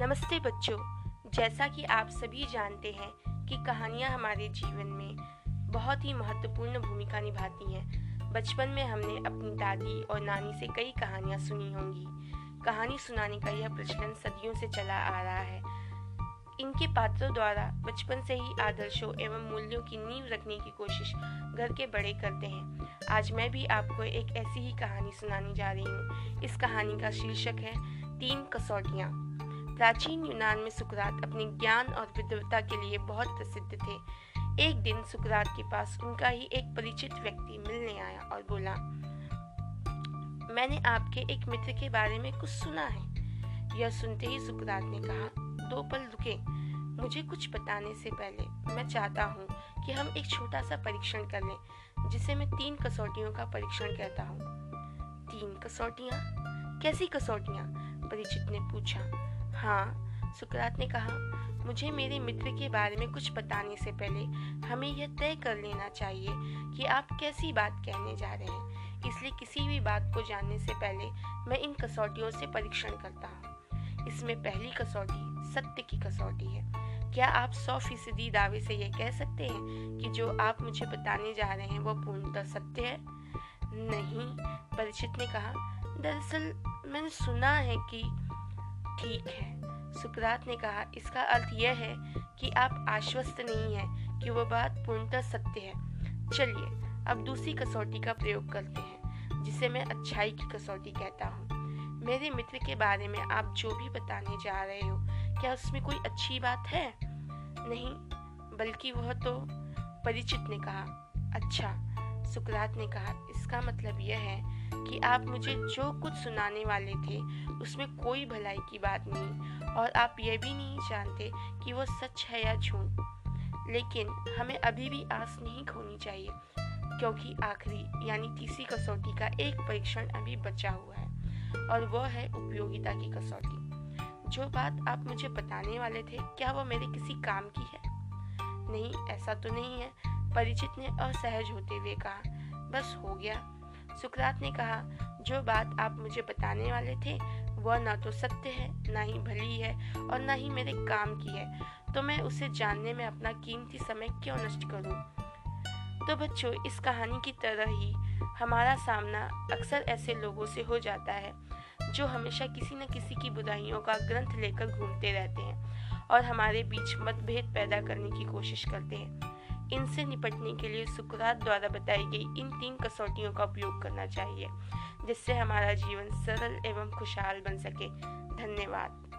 नमस्ते बच्चों, जैसा कि आप सभी जानते हैं कि कहानियाँ हमारे जीवन में बहुत ही महत्वपूर्ण भूमिका निभाती हैं। बचपन में हमने अपनी दादी और नानी से कई कहानियाँ सुनी होंगी। कहानी सुनाने का यह प्रचलन सदियों से चला आ रहा है। इनके पात्रों द्वारा बचपन से ही आदर्शों एवं मूल्यों की नींव रखने की कोशिश घर के बड़े करते हैं। आज मैं भी आपको एक ऐसी ही कहानी सुनाने जा रही हूँ। इस कहानी का शीर्षक है, तीन कसौटियाँ। प्राचीन यूनान में सुकरात अपने ज्ञान और विद्वता के लिए बहुत प्रसिद्ध थे। एक दिन सुकरात के पास उनका ही एक परिचित व्यक्ति मिलने आया और बोला, मैंने आपके एक मित्र के बारे में कुछ सुना है। यह सुनते ही सुकरात ने कहा, दो पल रुके, मुझे कुछ बताने से पहले मैं चाहता हूँ कि हम एक छोटा सा परीक्षण कर लें, जिसे मैं तीन कसौटियों का परीक्षण कहता हूँ। तीन कसौटियाँ? कैसी कसौटियाँ? परिचित ने पूछा। हाँ सुकरात ने कहा, मुझे मेरे मित्र के बारे में कुछ बताने से पहले हमें यह तय कर लेना चाहिए कि आप कैसी बात कहने जा रहे हैं। इसलिए किसी भी बात को जानने से पहले मैं इन कसौटियों से परीक्षण करता हूँ। इसमें पहली कसौटी सत्य की कसौटी है। क्या आप सौ फ़ीसदी दावे से यह कह सकते हैं कि जो आप मुझे बताने जा रहे हैं वह पूर्णतः सत्य है? नहीं परिचित ने कहा, दरअसल मैंने सुना है कि ठीक है। सुकरात ने कहा, इसका अर्थ यह है कि आप आश्वस्त नहीं हैं कि वह बात पूर्णतः सत्य है। चलिए, अब दूसरी कसौटी का प्रयोग करते हैं, जिसे मैं अच्छाई की कसौटी कहता हूँ। मेरे मित्र के बारे में आप जो भी बताने जा रहे हो, क्या उसमें कोई अच्छी बात है? नहीं, बल्कि वह तो परिचित ने कहा अच्छा सुकरात ने कहा, इसका मतलब यह है कि आप मुझे जो कुछ सुनाने वाले थे, उसमें कोई भलाई की बात नहीं, और आप यह भी नहीं जानते कि वो सच है या झूठ। लेकिन हमें अभी भी आस नहीं खोनी चाहिए, क्योंकि आखिरी, यानी तीसरी कसौटी का एक परीक्षण अभी बचा हुआ है, और वह है उपयोगिता की कसौटी। जो बात आप मुझे बताने वाले थे, क्या वह मेरे किसी काम की है? नहीं, ऐसा तो नहीं है। परिचित ने असहज होते हुए कहा, बस हो गया। सुकरात ने कहा, जो बात आप मुझे बताने वाले थे, वह ना तो सत्य है, ना ही भली है और ना ही मेरे काम की है। तो मैं उसे जानने में अपना कीमती समय क्यों नष्ट करूँ? तो बच्चों, इस कहानी की तरह ही हमारा सामना अक्सर ऐसे लोगों से हो जाता है, जो हमेशा किसी न किसी की बुराइयों का ग्रंथ लेकर घूमते रहते हैं और हमारे बीच मतभेद पैदा करने की कोशिश करते हैं। इनसे निपटने के लिए सुकरात द्वारा बताई गई इन तीन कसौटियों का उपयोग करना चाहिए, जिससे हमारा जीवन सरल एवं खुशहाल बन सके। धन्यवाद।